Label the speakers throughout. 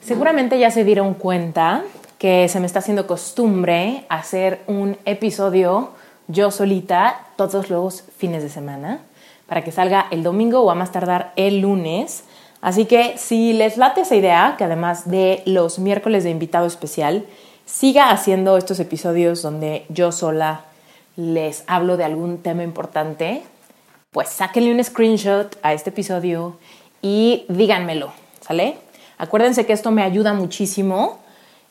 Speaker 1: Seguramente ya se dieron cuenta que se me está haciendo costumbre hacer un episodio yo solita todos los fines de semana para que salga el domingo o a más tardar el lunes. Así que si les late esa idea, que además de los miércoles de invitado especial, siga haciendo estos episodios donde yo sola les hablo de algún tema importante, pues sáquenle un screenshot a este episodio y díganmelo, Acuérdense que esto me ayuda muchísimo,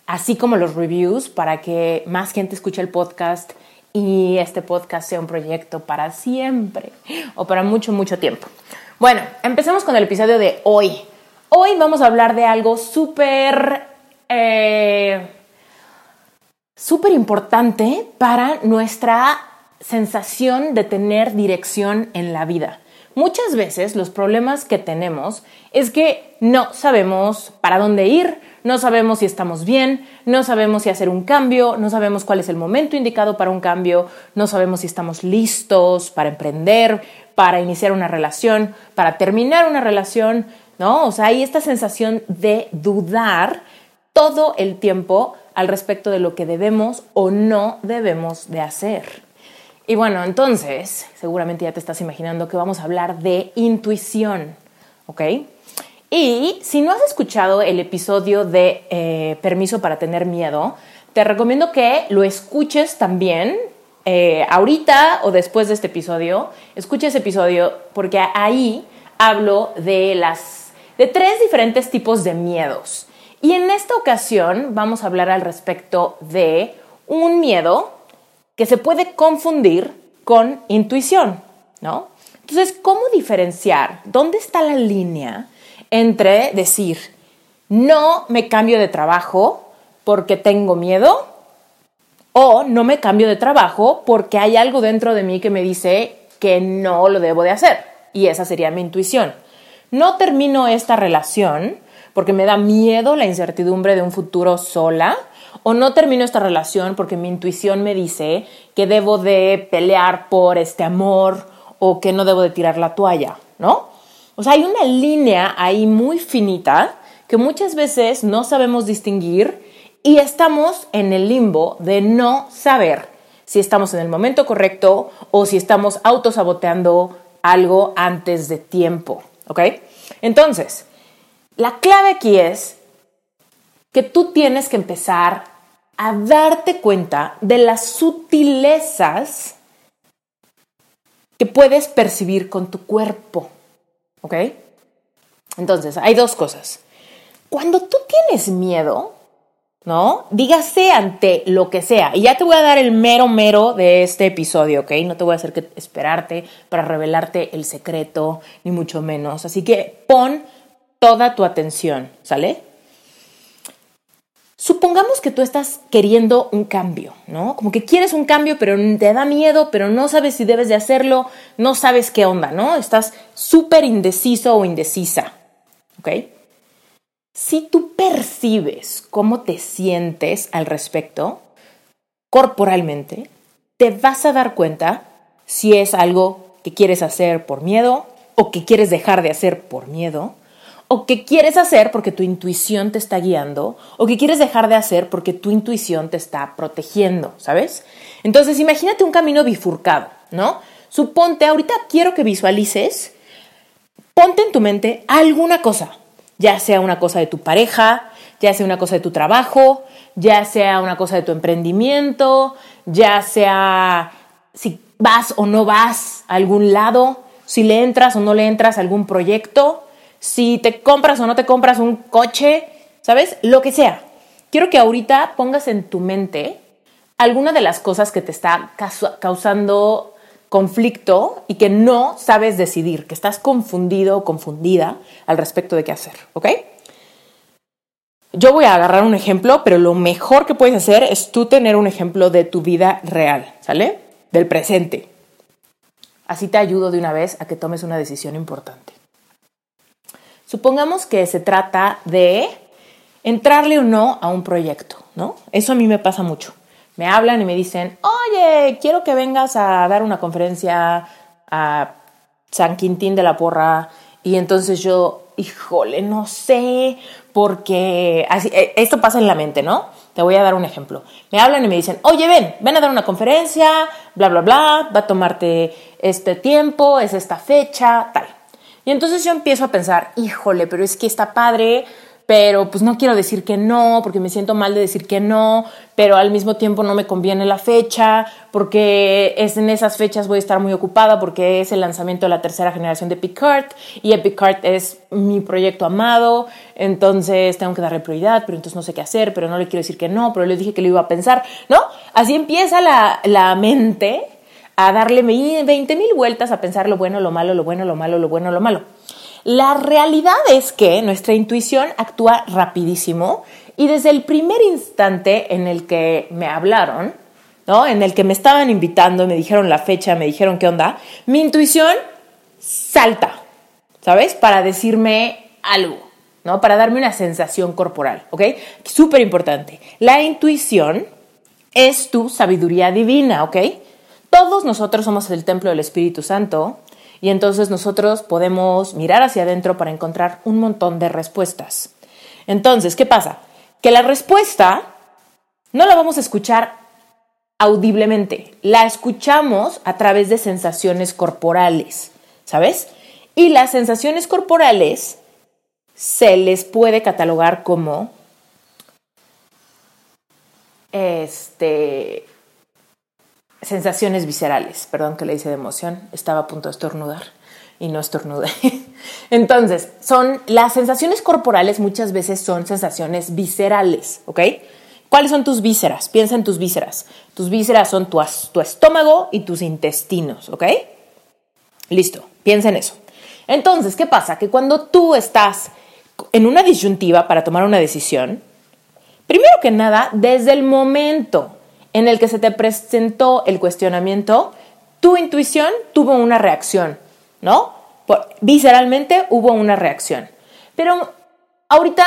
Speaker 1: así como los reviews, para que más gente escuche el podcast y este podcast sea un proyecto para siempre o para mucho, mucho tiempo. Bueno, empecemos con el episodio de hoy. Hoy vamos a hablar de algo súper, eh, súper importante para nuestra sensación de tener dirección en la vida. Muchas veces los problemas que tenemos es que no sabemos para dónde ir, no sabemos si estamos bien, no sabemos si hacer un cambio, no sabemos cuál es el momento indicado para un cambio, no sabemos si estamos listos para emprender, para iniciar una relación, para terminar una relación, ¿no? O sea, hay esta sensación de dudar todo el tiempo al respecto de lo que debemos o no debemos de hacer. Y bueno, entonces, seguramente ya te estás imaginando que vamos a hablar de intuición, ¿ok? Y si no has escuchado el episodio de eh, Permiso para tener miedo, te recomiendo que lo escuches también eh, ahorita o después de este episodio. Escucha ese episodio porque ahí hablo de las de tres diferentes tipos de miedos. Y en esta ocasión vamos a hablar al respecto de un miedo que se puede confundir con intuición, ¿no? Entonces, ¿cómo diferenciar? ¿Dónde está la línea entre decir, no me cambio de trabajo porque tengo miedo o no me cambio de trabajo porque hay algo dentro de mí que me dice que no lo debo de hacer? Y esa sería mi intuición. No termino esta relación porque me da miedo la incertidumbre de un futuro sola o no termino esta relación porque mi intuición me dice que debo de pelear por este amor o que no debo de tirar la toalla, ¿no? O sea, hay una línea ahí muy finita que muchas veces no sabemos distinguir y estamos en el limbo de no saber si estamos en el momento correcto o si estamos autosaboteando algo antes de tiempo, ¿ok? Entonces, la clave aquí es que tú tienes que empezar a darte cuenta de las sutilezas que puedes percibir con tu cuerpo. ¿Ok? Entonces, hay dos cosas. Cuando tú tienes miedo, ¿no? Dígase ante lo que sea. Y ya te voy a dar el mero mero de este episodio, ¿ok? No te voy a hacer que esperarte para revelarte el secreto, ni mucho menos. Así que pon toda tu atención, ¿sale? Supongamos que tú estás queriendo un cambio, ¿no? Como que quieres un cambio, pero te da miedo, pero no sabes si debes de hacerlo, no sabes qué onda, ¿no? Estás súper indeciso o indecisa, ¿ok? Si tú percibes cómo te sientes al respecto, corporalmente, te vas a dar cuenta si es algo que quieres hacer por miedo o que quieres dejar de hacer por miedo o que quieres hacer porque tu intuición te está guiando, o que quieres dejar de hacer porque tu intuición te está protegiendo, ¿sabes? Entonces, imagínate un camino bifurcado, ¿no? Suponte, ahorita quiero que visualices, ponte en tu mente alguna cosa, ya sea una cosa de tu pareja, ya sea una cosa de tu trabajo, ya sea una cosa de tu emprendimiento, ya sea si vas o no vas a algún lado, si le entras o no le entras a algún proyecto, si te compras o no te compras un coche, ¿sabes? Lo que sea. Quiero que ahorita pongas en tu mente alguna de las cosas que te está causando conflicto y que no sabes decidir, que estás confundido o confundida al respecto de qué hacer, ¿ok? Yo voy a agarrar un ejemplo, pero lo mejor que puedes hacer es tú tener un ejemplo de tu vida real, ¿sale? Del presente. Así te ayudo de una vez a que tomes una decisión importante. Supongamos que se trata de entrarle o no a un proyecto, ¿no? Eso a mí me pasa mucho me hablan y me dicen, oye, quiero que vengas a dar una conferencia a San Quintín de la Porra. Y entonces yo, híjole, no sé, porque así, eh, esto pasa en la mente, ¿no? Te voy a dar un ejemplo. Me hablan y me dicen, oye, ven, ven a dar una conferencia, bla, bla, bla, va a tomarte este tiempo, es esta fecha, tal. Y entonces yo empiezo a pensar, híjole, pero es que está padre, pero pues no quiero decir que no, porque me siento mal de decir que no, pero al mismo tiempo no me conviene la fecha, porque es en esas fechas voy a estar muy ocupada porque es el lanzamiento de la tercera generación de Picard y Picard es mi proyecto amado, entonces tengo que darle prioridad, pero entonces no sé qué hacer, pero no le quiero decir que no, pero le dije que lo iba a pensar, ¿no? Así empieza la, la mente a darle 20 mil vueltas a pensar lo bueno, lo malo, lo bueno, lo malo, lo bueno, lo malo. La realidad es que nuestra intuición actúa rapidísimo y desde el primer instante en el que me hablaron, ¿no? En el que me estaban invitando, me dijeron la fecha, me dijeron qué onda, mi intuición salta, ¿sabes? Para decirme algo, ¿no? Para darme una sensación corporal, ¿ok? Súper importante. La intuición es tu sabiduría divina, ¿ok? Todos nosotros somos el templo del Espíritu Santo y entonces nosotros podemos mirar hacia adentro para encontrar un montón de respuestas. Entonces, ¿qué pasa? Que la respuesta no la vamos a escuchar audiblemente, la escuchamos a través de sensaciones corporales, ¿sabes? Y las sensaciones corporales se les puede catalogar como este sensaciones viscerales. Perdón que le hice de emoción, estaba a punto de estornudar y no estornudé. Entonces, son las sensaciones corporales muchas veces son sensaciones viscerales, ¿ok? ¿Cuáles son tus vísceras? Piensa en tus vísceras. Tus vísceras son tu, tu estómago y tus intestinos, ¿ok? Listo, piensa en eso. Entonces, ¿qué pasa? Que cuando tú estás en una disyuntiva para tomar una decisión, primero que nada, desde el momento en el que se te presentó el cuestionamiento, tu intuición tuvo una reacción, ¿no? visceralmente hubo una reacción. Pero ahorita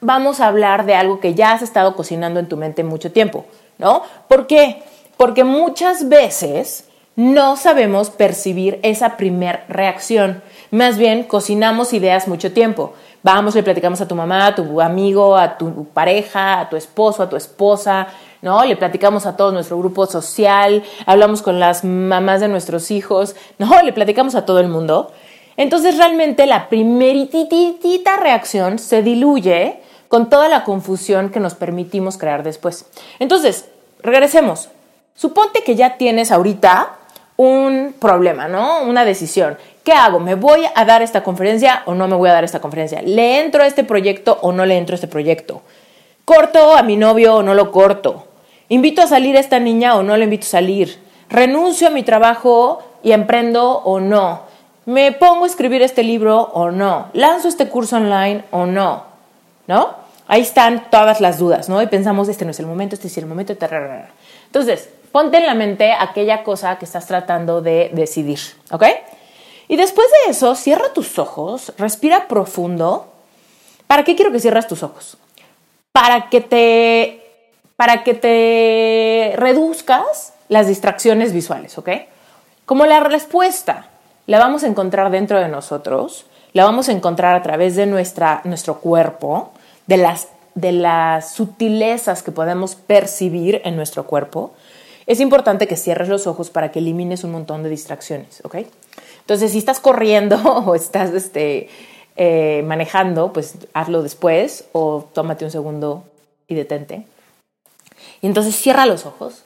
Speaker 1: vamos a hablar de algo que ya has estado cocinando en tu mente mucho tiempo, ¿no? ¿Por qué? Porque muchas veces no sabemos percibir esa primer reacción. Más bien, cocinamos ideas mucho tiempo. Vamos, le platicamos a tu mamá, a tu amigo, a tu pareja, a tu esposo, a tu esposa, ¿no? Le platicamos a todo nuestro grupo social, hablamos con las mamás de nuestros hijos, ¿no? Le platicamos a todo el mundo. Entonces realmente la primeritita reacción se diluye con toda la confusión que nos permitimos crear después. Entonces, regresemos. Suponte que ya tienes ahorita un problema, ¿no? Una decisión. ¿Qué hago? ¿Me voy a dar esta conferencia o no me voy a dar esta conferencia? ¿Le entro a este proyecto o no le entro a este proyecto? ¿Corto a mi novio o no lo corto? ¿Invito a salir a esta niña o no la invito a salir? ¿Renuncio a mi trabajo y emprendo o no? ¿Me pongo a escribir este libro o no? ¿Lanzo este curso online o no? ¿No? Ahí están todas las dudas, ¿no? Y pensamos, este no es el momento, este es el momento. Entonces, ponte en la mente aquella cosa que estás tratando de decidir, ¿ok? Y después de eso, cierra tus ojos, respira profundo. ¿Para qué quiero que cierres tus ojos? Para que te para que te reduzcas las distracciones visuales, ¿ok? Como la respuesta la vamos a encontrar dentro de nosotros, la vamos a encontrar a través de nuestra, nuestro cuerpo, de las, de las sutilezas que podemos percibir en nuestro cuerpo, es importante que cierres los ojos para que elimines un montón de distracciones, ¿ok? Entonces, si estás corriendo o estás este, eh, manejando, pues hazlo después o tómate un segundo y detente. Y entonces cierra los ojos,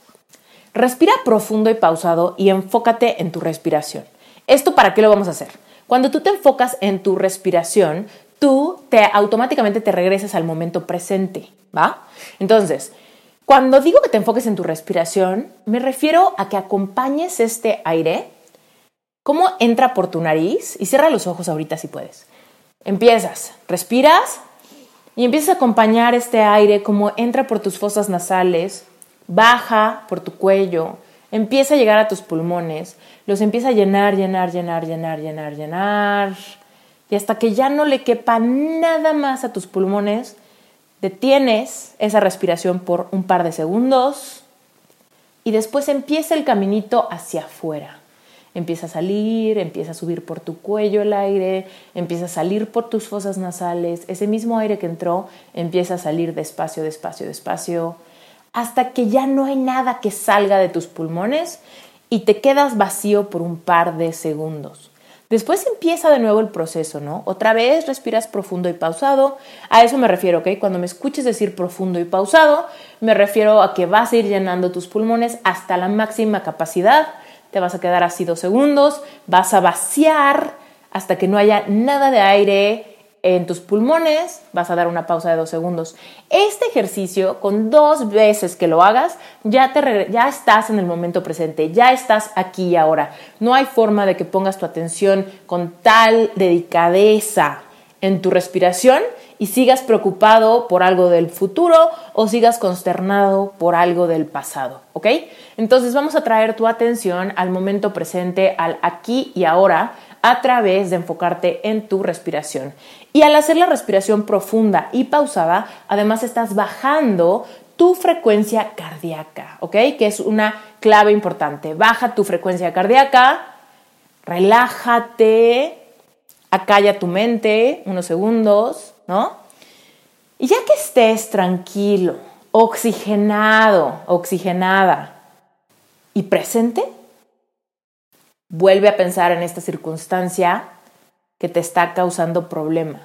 Speaker 1: respira profundo y pausado y enfócate en tu respiración. ¿Esto para qué lo vamos a hacer? Cuando tú te enfocas en tu respiración, tú te automáticamente te regresas al momento presente, ¿va? Entonces, cuando digo que te enfoques en tu respiración, me refiero a que acompañes este aire, cómo entra por tu nariz y cierra los ojos ahorita si puedes. Empiezas, respiras y empiezas a acompañar este aire como entra por tus fosas nasales, baja por tu cuello, empieza a llegar a tus pulmones, los empieza a llenar, llenar, llenar, llenar, llenar, llenar. Y hasta que ya no le quepa nada más a tus pulmones, detienes esa respiración por un par de segundos y después empieza el caminito hacia afuera. Empieza a salir, empieza a subir por tu cuello el aire, empieza a salir por tus fosas nasales. Ese mismo aire que entró empieza a salir despacio, despacio, despacio, hasta que ya no hay nada que salga de tus pulmones y te quedas vacío por un par de segundos. Después empieza de nuevo el proceso, ¿no? Otra vez respiras profundo y pausado. A eso me refiero, ¿ok? Cuando me escuches decir profundo y pausado, me refiero a que vas a ir llenando tus pulmones hasta la máxima capacidad. Te vas a quedar así dos segundos, vas a vaciar hasta que no haya nada de aire en tus pulmones, vas a dar una pausa de dos segundos. Este ejercicio, con dos veces que lo hagas, ya, te ya estás en el momento presente, ya estás aquí y ahora. No hay forma de que pongas tu atención con tal dedicadeza en tu respiración y sigas preocupado por algo del futuro o sigas consternado por algo del pasado, ¿ok? Entonces vamos a traer tu atención al momento presente, al aquí y ahora, a través de enfocarte en tu respiración. Y al hacer la respiración profunda y pausada, además estás bajando tu frecuencia cardíaca, ¿ok? Que es una clave importante. Baja tu frecuencia cardíaca, relájate, acalla tu mente unos segundos, ¿no? Y ya que estés tranquilo, oxigenado, oxigenada y presente, Vuelve a pensar en esta circunstancia que te está causando problema.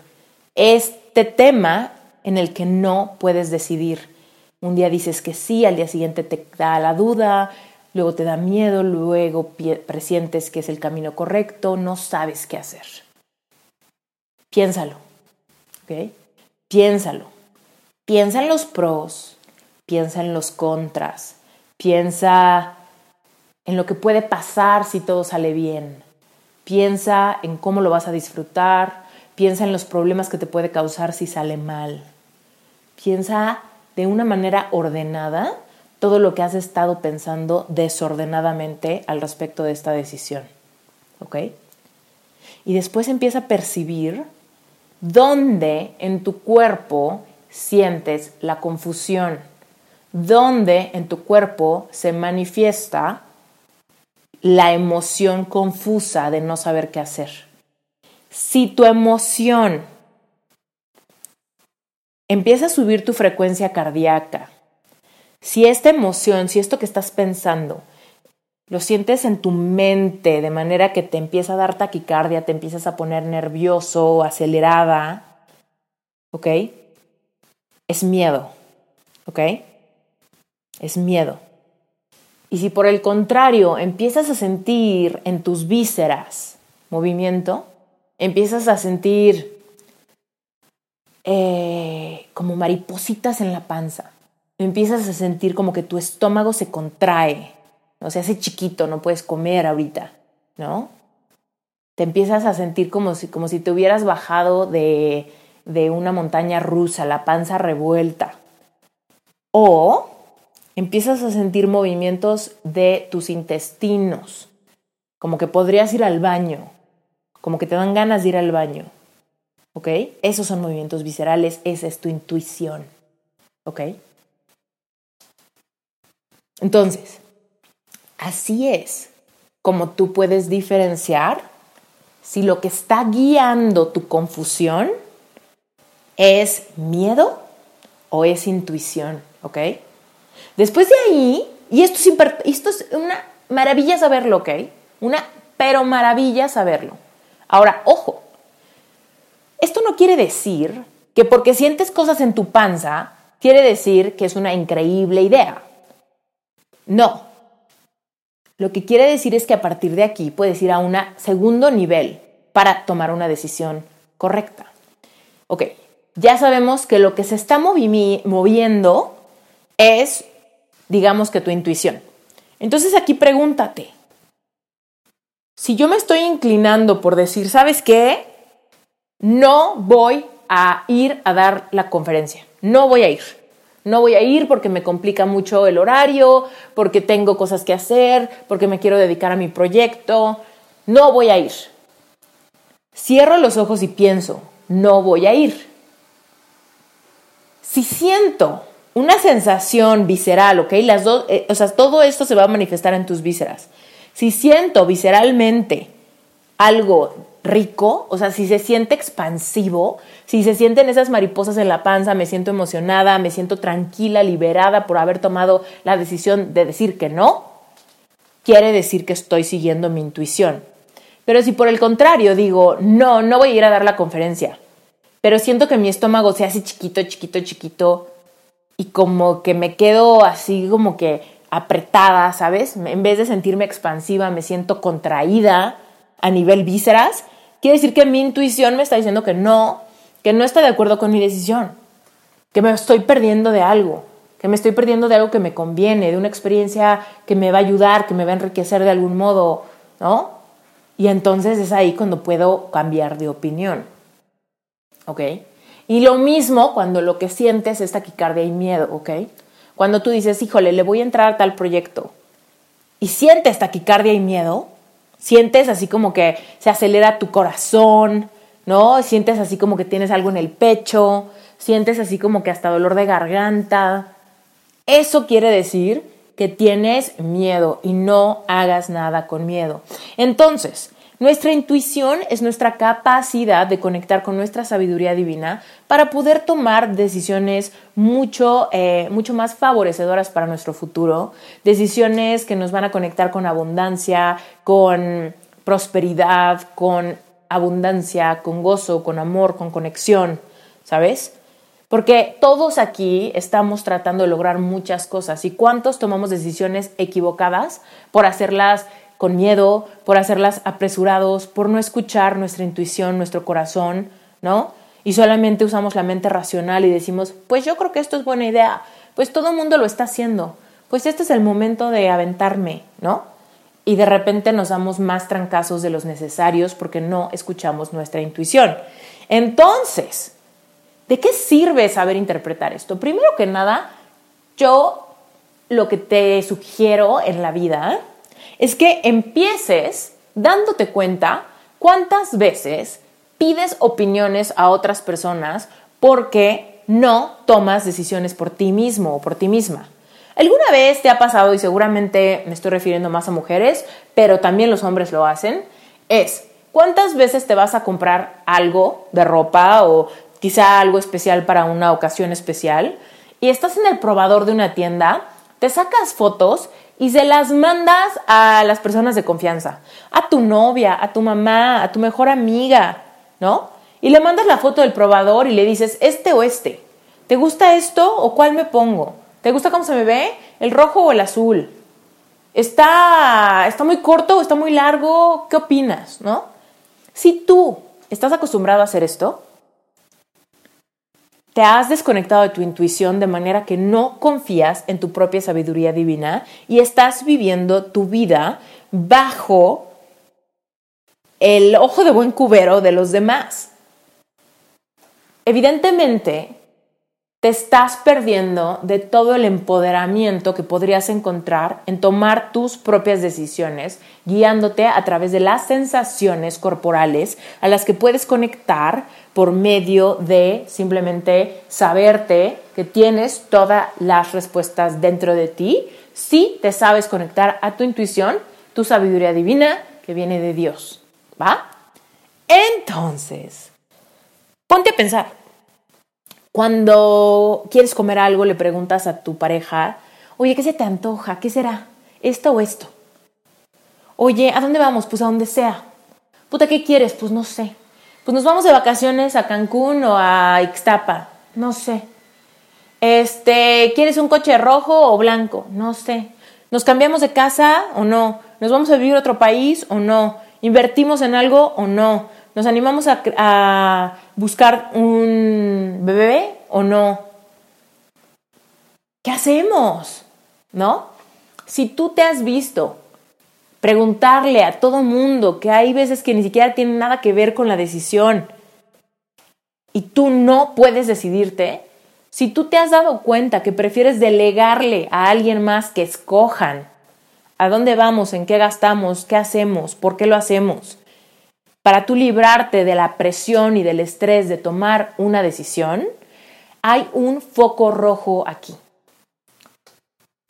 Speaker 1: Este tema en el que no puedes decidir. Un día dices que sí, al día siguiente te da la duda, luego te da miedo, luego presientes que es el camino correcto, no sabes qué hacer. Piénsalo, Piénsalo. Piensa en los pros, piensa en los contras, piensa en lo que puede pasar si todo sale bien. Piensa en cómo lo vas a disfrutar, piensa en los problemas que te puede causar si sale mal. Piensa de una manera ordenada todo lo que has estado pensando desordenadamente al respecto de esta decisión. ¿Ok? Y después empieza a percibir dónde en tu cuerpo sientes la confusión, dónde en tu cuerpo se manifiesta la emoción confusa de no saber qué hacer. Si tu emoción empieza a subir tu frecuencia cardíaca, si esta emoción, si esto que estás pensando, lo sientes en tu mente de manera que te empieza a dar taquicardia, te empiezas a poner nervioso, acelerada, ¿ok? Es miedo, ¿ok? Es miedo. Y si por el contrario empiezas a sentir en tus vísceras movimiento, empiezas a sentir eh, como maripositas en la panza, empiezas a sentir como que tu estómago se contrae, ¿no? se hace chiquito, no puedes comer ahorita, ¿no? Te empiezas a sentir como si, como si te hubieras bajado de, de una montaña rusa, la panza revuelta. O empiezas a sentir movimientos de tus intestinos, como que podrías ir al baño, como que te dan ganas de ir al baño. ¿Ok? Esos son movimientos viscerales, esa es tu intuición. ¿Ok? Entonces, así es como tú puedes diferenciar si lo que está guiando tu confusión es miedo o es intuición, ¿ok? Después de ahí, y esto es, una maravilla saberlo, ¿ok? Una pero maravilla saberlo. Ahora, ojo, Esto no quiere decir que porque sientes cosas en tu panza, quiere decir que es una increíble idea. No. Lo que quiere decir es que a partir de aquí puedes ir a un segundo nivel para tomar una decisión correcta. Ok, ya sabemos que lo que se está moviendo es, digamos que tu intuición. Entonces aquí pregúntate, si yo me estoy inclinando por decir, ¿sabes qué? No voy a ir a dar la conferencia, no voy a ir. No voy a ir porque me complica mucho el horario, porque tengo cosas que hacer, porque me quiero dedicar a mi proyecto. No voy a ir. Cierro los ojos y pienso, no voy a ir. Si siento una sensación visceral, ¿ok? Las dos, eh, o sea, todo esto se va a manifestar en tus vísceras. Si siento visceralmente algo rico, o sea, si se siente expansivo, si se sienten esas mariposas en la panza, me siento emocionada, me siento tranquila, liberada por haber tomado la decisión de decir que no, quiere decir que estoy siguiendo mi intuición. Pero si por el contrario digo, no, no voy a ir a dar la conferencia, pero siento que mi estómago se hace chiquito, chiquito, chiquito, y como que me quedo así como que apretada, ¿sabes? En vez de sentirme expansiva, me siento contraída a nivel vísceras, quiere decir que mi intuición me está diciendo que no, que no está de acuerdo con mi decisión, que me estoy perdiendo de algo, que me estoy perdiendo de algo que me conviene, de una experiencia que me va a ayudar, que me va a enriquecer de algún modo, ¿no? Y entonces es ahí cuando puedo cambiar de opinión. ¿Ok? Y lo mismo cuando lo que sientes es taquicardia y miedo, ¿ok? Cuando tú dices, híjole, le voy a entrar a tal proyecto y sientes taquicardia y miedo, sientes así como que se acelera tu corazón, ¿no? Sientes así como que tienes algo en el pecho, sientes así como que hasta dolor de garganta. Eso quiere decir que tienes miedo y no hagas nada con miedo. Entonces, nuestra intuición es nuestra capacidad de conectar con nuestra sabiduría divina para poder tomar decisiones mucho, eh, mucho más favorecedoras para nuestro futuro, decisiones que nos van a conectar con abundancia, con prosperidad, con abundancia, con gozo, con amor, con conexión, ¿sabes? Porque todos aquí estamos tratando de lograr muchas cosas y cuántos tomamos decisiones equivocadas por hacerlas con miedo, por hacerlas apresurados, por no escuchar nuestra intuición, nuestro corazón, ¿no? Y solamente usamos la mente racional y decimos, pues yo creo que esto es buena idea, pues todo el mundo lo está haciendo, pues este es el momento de aventarme, ¿no? Y de repente nos damos más trancazos de los necesarios porque no escuchamos nuestra intuición. Entonces, ¿de qué sirve saber interpretar esto? Primero que nada, yo lo que te sugiero en la vida es que empieces dándote cuenta cuántas veces pides opiniones a otras personas porque no tomas decisiones por ti mismo o por ti misma. ¿Alguna vez te ha pasado, y seguramente me estoy refiriendo más a mujeres, pero también los hombres lo hacen? Es, ¿cuántas veces te vas a comprar algo de ropa o quizá algo especial para una ocasión especial y estás en el probador de una tienda, te sacas fotos y se las mandas a las personas de confianza, a tu novia, a tu mamá, a tu mejor amiga, ¿no? Y le mandas la foto del probador y le dices, este o este, ¿te gusta esto o cuál me pongo? ¿Te gusta cómo se me ve? ¿El rojo o el azul? ¿Está, está muy corto o está muy largo? ¿Qué opinas? ¿No? Si tú estás acostumbrado a hacer esto, te has desconectado de tu intuición de manera que no confías en tu propia sabiduría divina y estás viviendo tu vida bajo el ojo de buen cubero de los demás. Evidentemente, te estás perdiendo de todo el empoderamiento que podrías encontrar en tomar tus propias decisiones, guiándote a través de las sensaciones corporales a las que puedes conectar por medio de simplemente saberte que tienes todas las respuestas dentro de ti si te sabes conectar a tu intuición, tu sabiduría divina que viene de Dios. ¿Va? Entonces, ponte a pensar. Cuando quieres comer algo, le preguntas a tu pareja, oye, ¿qué se te antoja? ¿Qué será? ¿Esto o esto? Oye, ¿a dónde vamos? Pues a donde sea. Puta, ¿qué quieres? Pues no sé. pues nos vamos de vacaciones a Cancún o a Ixtapa, no sé. Este, ¿quieres un coche rojo o blanco? No sé. ¿Nos cambiamos de casa o no? ¿Nos vamos a vivir a otro país o no? ¿Invertimos en algo o no? ¿Nos animamos a, a buscar un bebé o no? ¿Qué hacemos? ¿No? Si tú te has visto preguntarle a todo mundo que hay veces que ni siquiera tienen nada que ver con la decisión y tú no puedes decidirte, si tú te has dado cuenta que prefieres delegarle a alguien más que escojan a dónde vamos, en qué gastamos, qué hacemos, por qué lo hacemos, para tú librarte de la presión y del estrés de tomar una decisión, hay un foco rojo aquí.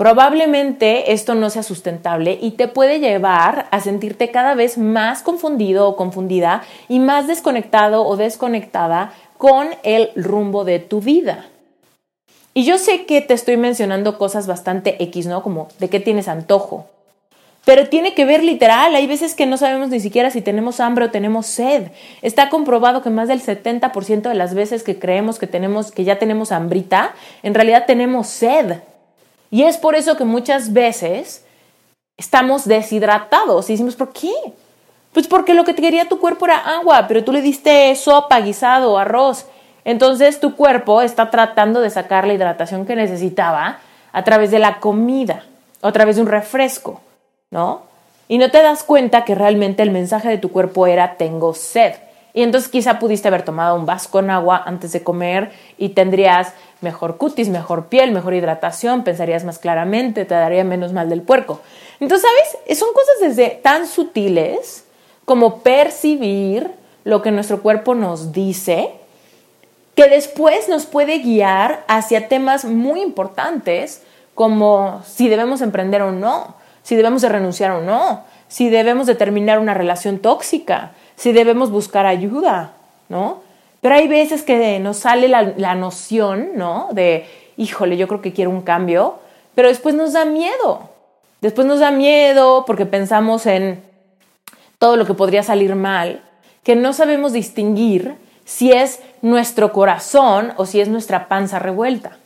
Speaker 1: Probablemente esto no sea sustentable y te puede llevar a sentirte cada vez más confundido o confundida y más desconectado o desconectada con el rumbo de tu vida. Y yo sé que te estoy mencionando cosas bastante X, ¿no? Como de qué tienes antojo. Pero tiene que ver literal, hay veces que no sabemos ni siquiera si tenemos hambre o tenemos sed. Está comprobado que más del 70% de las veces que creemos que tenemos que ya tenemos hambrita, en realidad tenemos sed. Y es por eso que muchas veces estamos deshidratados y decimos, ¿por qué? Pues porque lo que quería tu cuerpo era agua, pero tú le diste sopa, guisado, arroz. Entonces tu cuerpo está tratando de sacar la hidratación que necesitaba a través de la comida a través de un refresco, ¿no? Y no te das cuenta que realmente el mensaje de tu cuerpo era tengo sed. Y entonces quizá pudiste haber tomado un vaso con agua antes de comer y tendrías mejor cutis, mejor piel, mejor hidratación, pensarías más claramente, te daría menos mal del puerco. Entonces, ¿sabes? Son cosas desde tan sutiles como percibir lo que nuestro cuerpo nos dice, que después nos puede guiar hacia temas muy importantes como si debemos emprender o no, si debemos de renunciar o no, si debemos de terminar una relación tóxica, si debemos buscar ayuda, ¿no? Pero hay veces que nos sale la, noción, ¿no? De, híjole, yo creo que quiero un cambio, pero después nos da miedo. Después nos da miedo porque pensamos en todo lo que podría salir mal, que no sabemos distinguir si es nuestro corazón o si es nuestra panza revuelta.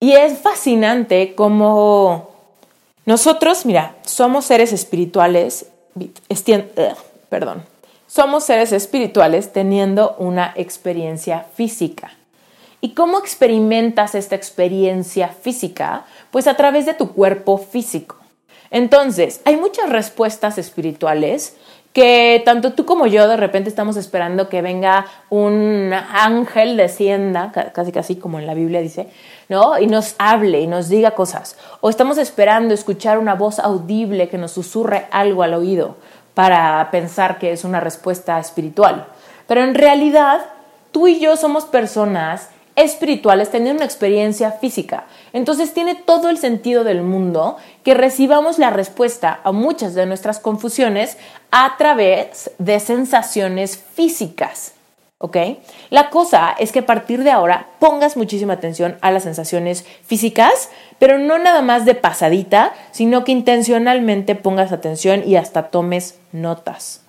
Speaker 1: Y es fascinante como nosotros, mira, somos seres espirituales, perdón, somos seres espirituales teniendo una experiencia física. ¿Y cómo experimentas esta experiencia física? Pues a través de tu cuerpo físico. Entonces, hay muchas respuestas espirituales que tanto tú como yo de repente estamos esperando que venga un ángel descienda, casi casi como en la Biblia dice, ¿no? Y nos hable y nos diga cosas. O estamos esperando escuchar una voz audible que nos susurre algo al oído para pensar que es una respuesta espiritual. Pero en realidad, tú y yo somos personas espirituales teniendo una experiencia física. Entonces tiene todo el sentido del mundo que recibamos la respuesta a muchas de nuestras confusiones a través de sensaciones físicas. ¿Ok? La cosa es que a partir de ahora pongas muchísima atención a las sensaciones físicas, pero no nada más de pasadita, sino que intencionalmente pongas atención y hasta tomes notas.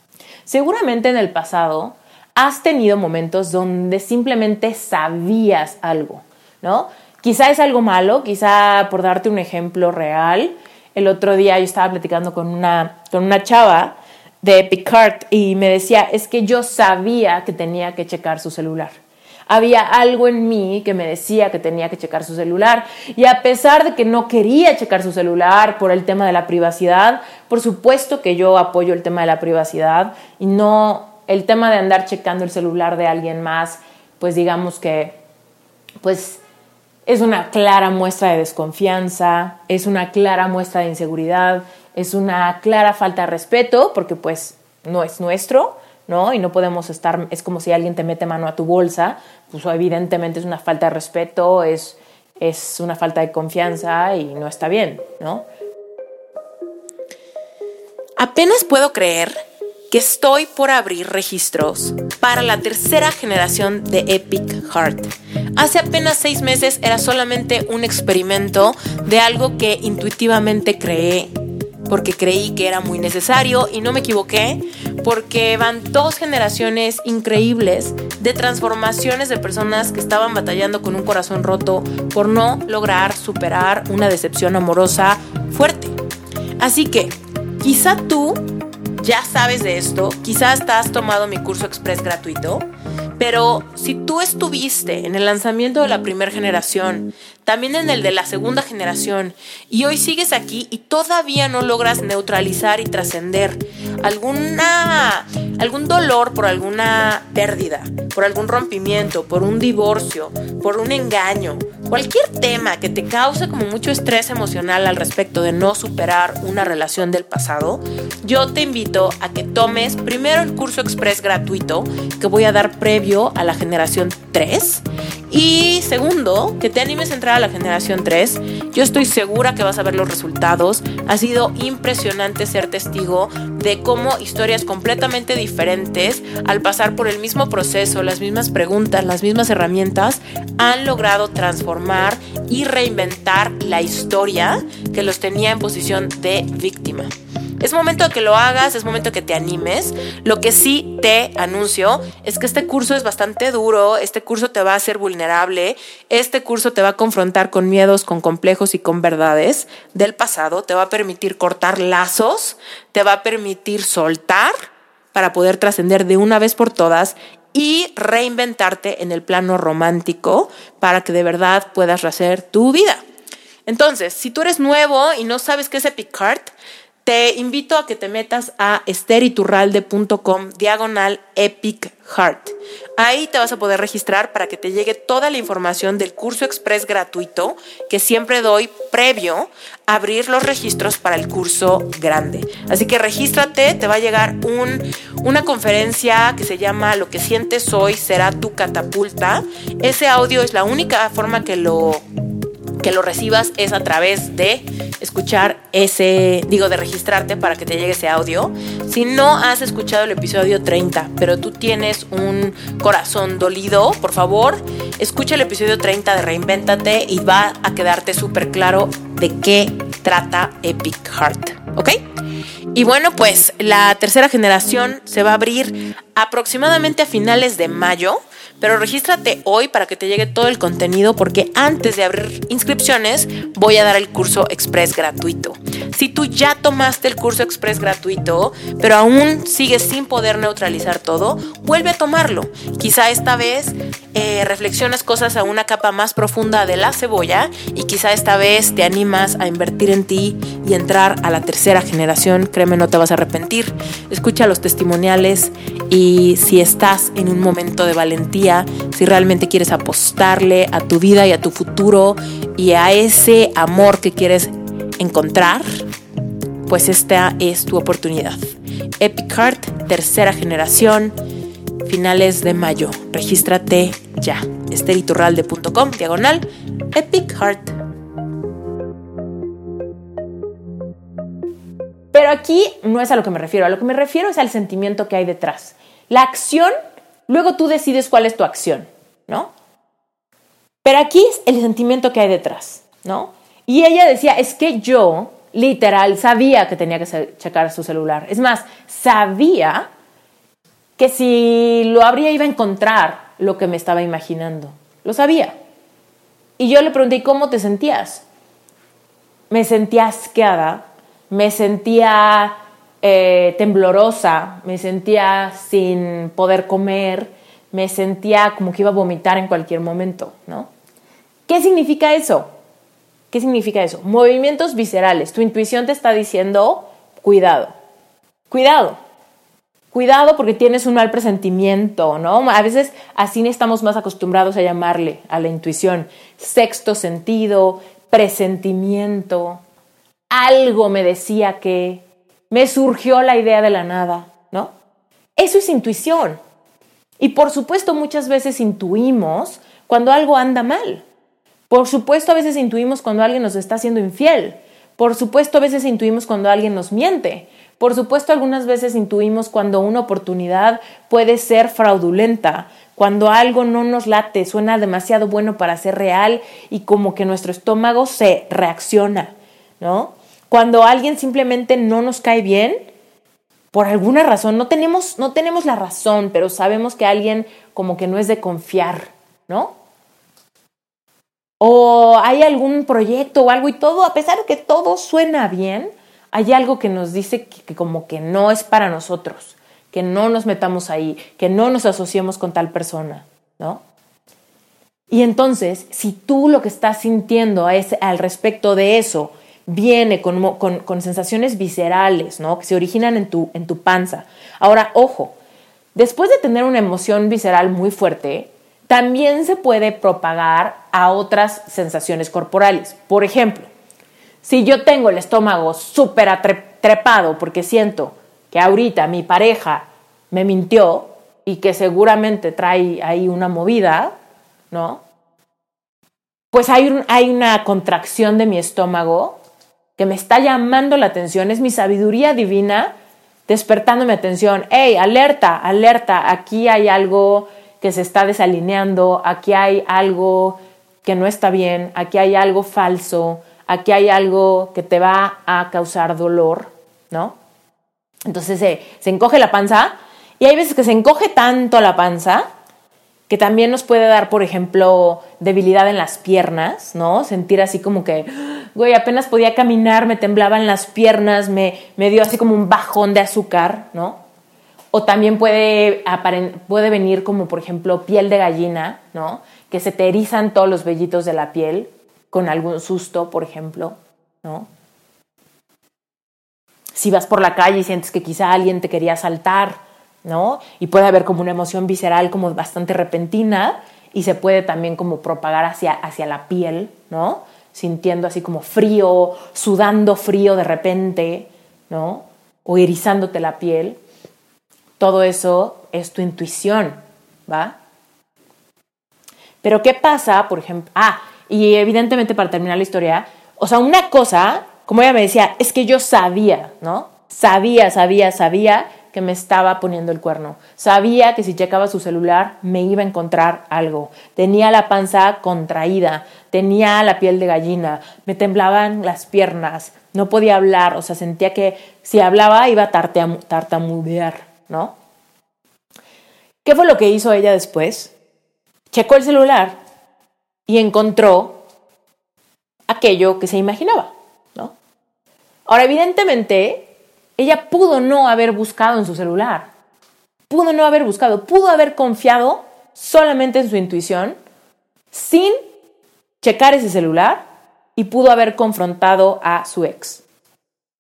Speaker 1: Seguramente en el pasado has tenido momentos donde simplemente sabías algo, ¿no? Quizá es algo malo, quizá por darte un ejemplo real, el otro día yo estaba platicando con una, con una chava de Picard y me decía, es que yo sabía que tenía que checar su celular. Había algo en mí que me decía que tenía que checar su celular y a pesar de que no quería checar su celular por el tema de la privacidad, por supuesto que yo apoyo el tema de la privacidad y no el tema de andar checando el celular de alguien más, pues digamos que pues es una clara muestra de desconfianza, es una clara muestra de inseguridad, es una clara falta de respeto porque pues no es nuestro, ¿no? Y no podemos estar, es como si alguien te mete mano a tu bolsa, pues evidentemente es una falta de respeto, es, es una falta de confianza y no está bien, ¿no?
Speaker 2: Apenas puedo creer que estoy por abrir registros para la tercera generación de Epic Heart. Hace apenas seis meses era solamente un experimento de algo que intuitivamente creé
Speaker 1: porque creí que era muy necesario y no me equivoqué, porque van dos generaciones increíbles de transformaciones de personas que estaban batallando con un corazón roto por no lograr superar una decepción amorosa fuerte. Así que, quizá tú ya sabes de esto, quizás te has tomado mi curso express gratuito, pero si tú estuviste en el lanzamiento de la primera generación, también en el de la segunda generación, y hoy sigues aquí y todavía no logras neutralizar y trascender alguna algún dolor por alguna pérdida, por algún rompimiento, por un divorcio, por un engaño, cualquier tema que te cause como mucho estrés emocional al respecto de no superar una relación del pasado, yo te invito a que tomes primero el curso express gratuito que voy a dar previo a la generación 3 y segundo, que te animes a entrar a la generación 3. Yo estoy segura que vas a ver los resultados. Ha sido impresionante ser testigo de cómo historias completamente diferentes, al pasar por el mismo proceso, las mismas preguntas, las mismas herramientas, han logrado transformar y reinventar la historia que los tenía en posición de víctima. Es momento de que lo hagas, es momento de que te animes. Lo que sí te anuncio es que este curso es bastante duro, este curso te va a hacer vulnerable, este curso te va a confrontar con miedos, con complejos y con verdades del pasado, te va a permitir cortar lazos, te va a permitir soltar para poder trascender de una vez por todas y reinventarte en el plano romántico para que de verdad puedas rehacer tu vida. Entonces, si tú eres nuevo y no sabes qué es Epic Heart, te invito a que te metas a esteriturralde.com diagonal epic heart. Ahí te vas a poder registrar para que te llegue toda la información del curso express gratuito que siempre doy previo a abrir los registros para el curso grande. Así que regístrate, te va a llegar un, una conferencia que se llama Lo que sientes hoy será tu catapulta. Ese audio es la única forma que lo que lo recibas es a través de escuchar ese, digo, de registrarte para que te llegue ese audio. Si no has escuchado el episodio 30, pero tú tienes un corazón dolido, por favor, escucha el episodio 30 de Reinvéntate y va a quedarte súper claro de qué trata Epic Heart, ¿ok? Y bueno, pues la tercera generación se va a abrir aproximadamente a finales de mayo pero regístrate hoy para que te llegue todo el contenido porque antes de abrir inscripciones voy a dar el curso express gratuito. Si tú ya tomaste el curso express gratuito, pero aún sigues sin poder neutralizar todo, vuelve a tomarlo. Quizá esta vez eh, reflexionas cosas a una capa más profunda de la cebolla y quizá esta vez te animas a invertir en ti y entrar a la tercera generación. Créeme, no te vas a arrepentir. Escucha los testimoniales y si estás en un momento de valentía, si realmente quieres apostarle a tu vida y a tu futuro y a ese amor que quieres encontrar, pues esta es tu oportunidad. Epic Heart, tercera generación, finales de mayo. Regístrate ya. esteriturralde.com, diagonal, Epic Heart.
Speaker 3: Pero aquí no es a lo que me refiero, a lo que me refiero es al sentimiento que hay detrás. La acción Luego tú decides cuál es tu acción, ¿no? Pero aquí es el sentimiento que hay detrás, ¿no? Y ella decía, es que yo, literal, sabía que tenía que checar su celular. Es más, sabía que si lo abría iba a encontrar lo que me estaba imaginando. Lo sabía. Y yo le pregunté, ¿cómo te sentías? Me sentía asqueada, me sentía eh, temblorosa, me sentía sin poder comer, me sentía como que iba a vomitar en cualquier momento, ¿no? ¿Qué significa eso? ¿Qué significa eso? Movimientos viscerales. Tu intuición te está diciendo, cuidado, cuidado, cuidado porque tienes un mal presentimiento, ¿no? A veces así estamos más acostumbrados a llamarle a la intuición. Sexto sentido, presentimiento, algo me decía que, me surgió la idea de la nada, ¿no? Eso es intuición. Y por supuesto muchas veces intuimos cuando algo anda mal. Por supuesto a veces intuimos cuando alguien nos está haciendo infiel. Por supuesto a veces intuimos cuando alguien nos miente. Por supuesto algunas veces intuimos cuando una oportunidad puede ser fraudulenta, cuando algo no nos late, suena demasiado bueno para ser real y como que nuestro estómago se reacciona, ¿no?
Speaker 1: Cuando alguien simplemente no nos cae bien, por alguna razón, no tenemos, no tenemos la razón, pero sabemos que alguien como que no es de confiar, ¿no? O hay algún proyecto o algo y todo, a pesar de que todo suena bien, hay algo que nos dice que, como que no es para nosotros, que no nos metamos ahí, que no nos asociemos con tal persona, ¿no? Y entonces, si tú lo que estás sintiendo es, al respecto de eso viene con, con, sensaciones viscerales, ¿no? Que se originan en tu, en tu panza. Ahora, ojo, después de tener una emoción visceral muy fuerte, también se puede propagar a otras sensaciones corporales. Por ejemplo, si yo tengo el estómago súper trepado porque siento que ahorita mi pareja me mintió y que seguramente trae ahí una movida, ¿no? Pues hay, hay una contracción de mi estómago que me está llamando la atención, es mi sabiduría divina despertando mi atención. ¡Hey, alerta, alerta! Aquí hay algo que se está desalineando, aquí hay algo que no está bien, aquí hay algo falso, aquí hay algo que te va a causar dolor, ¿no? Entonces se, se encoge la panza y hay veces que se encoge tanto la panza que también nos puede dar, por ejemplo, debilidad en las piernas, ¿no? Sentir así como que, güey, apenas podía caminar, me temblaban las piernas, me, me dio así como un bajón de azúcar, ¿no? O también puede, puede venir como, por ejemplo, piel de gallina, ¿no? Que se te erizan todos los vellitos de la piel con algún susto, por ejemplo, ¿no? Si vas por la calle y sientes que quizá alguien te quería asaltar, ¿no? Y puede haber como una emoción visceral como bastante repentina y se puede también como propagar hacia, hacia la piel, ¿no? Sintiendo así como frío, sudando frío de repente, ¿no? O erizándote la piel. Todo eso es tu intuición, ¿va? Pero ¿qué pasa, por ejemplo? Ah, y evidentemente para terminar la historia, o sea, una cosa, como ella me decía, es que yo sabía, ¿no? Sabía, sabía, sabía que me estaba poniendo el cuerno. Sabía que si checaba su celular me iba a encontrar algo. Tenía la panza contraída, tenía la piel de gallina, me temblaban las piernas, no podía hablar, o sea, sentía que si hablaba iba a tartamudear, ¿no? ¿Qué fue lo que hizo ella después? Checó el celular y encontró aquello que se imaginaba, ¿no? Ahora, evidentemente, ella pudo no haber buscado en su celular, pudo no haber buscado, pudo haber confiado solamente en su intuición sin checar ese celular y pudo haber confrontado a su ex.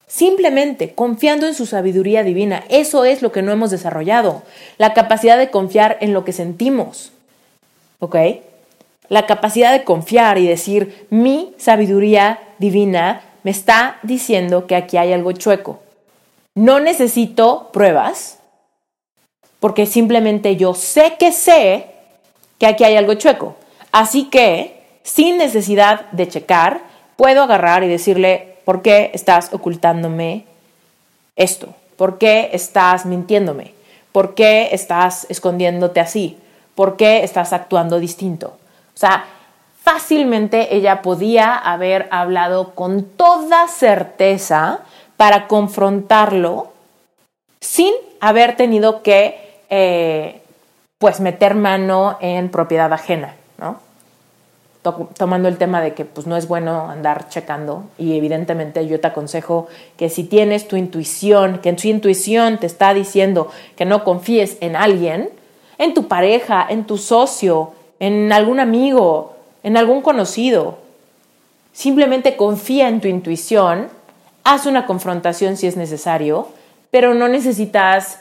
Speaker 1: Simplemente confiando en su sabiduría divina. Eso es lo que no hemos desarrollado. La capacidad de confiar en lo que sentimos. ¿Ok? La capacidad de confiar y decir, mi sabiduría divina me está diciendo que aquí hay algo chueco. No necesito pruebas, porque simplemente yo sé que sé que aquí hay algo chueco. Así que, sin necesidad de checar, puedo agarrar y decirle, ¿por qué estás ocultándome esto? ¿Por qué estás mintiéndome? ¿Por qué estás escondiéndote así? ¿Por qué estás actuando distinto? O sea, fácilmente ella podía haber hablado con toda certeza para confrontarlo sin haber tenido que eh, pues meter mano en propiedad ajena, ¿no? tomando el tema de que pues no es bueno andar checando y evidentemente yo te aconsejo que si tienes tu intuición, que en tu intuición te está diciendo que no confíes en alguien, en tu pareja, en tu socio, en algún amigo, en algún conocido, simplemente confía en tu intuición haz una confrontación si es necesario, pero no necesitas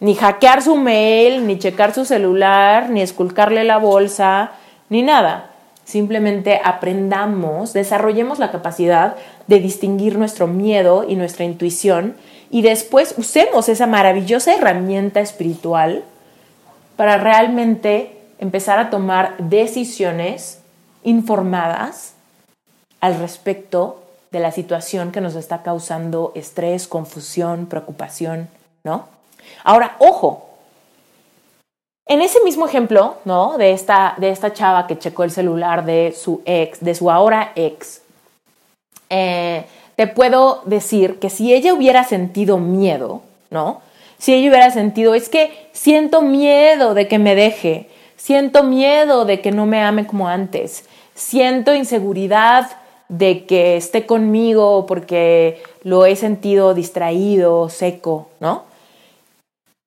Speaker 1: ni hackear su mail, ni checar su celular, ni esculcarle la bolsa, ni nada. Simplemente aprendamos, desarrollemos la capacidad de distinguir nuestro miedo y nuestra intuición y después usemos esa maravillosa herramienta espiritual para realmente empezar a tomar decisiones informadas al respecto de la situación que nos está causando estrés, confusión, preocupación, ¿no? Ahora, ojo, en ese mismo ejemplo, ¿no? De esta, de esta chava que checó el celular de su ex, de su ahora ex, eh, te puedo decir que si ella hubiera sentido miedo, ¿no? Si ella hubiera sentido, es que siento miedo de que me deje, siento miedo de que no me ame como antes, siento inseguridad de que esté conmigo porque lo he sentido distraído, seco, ¿no?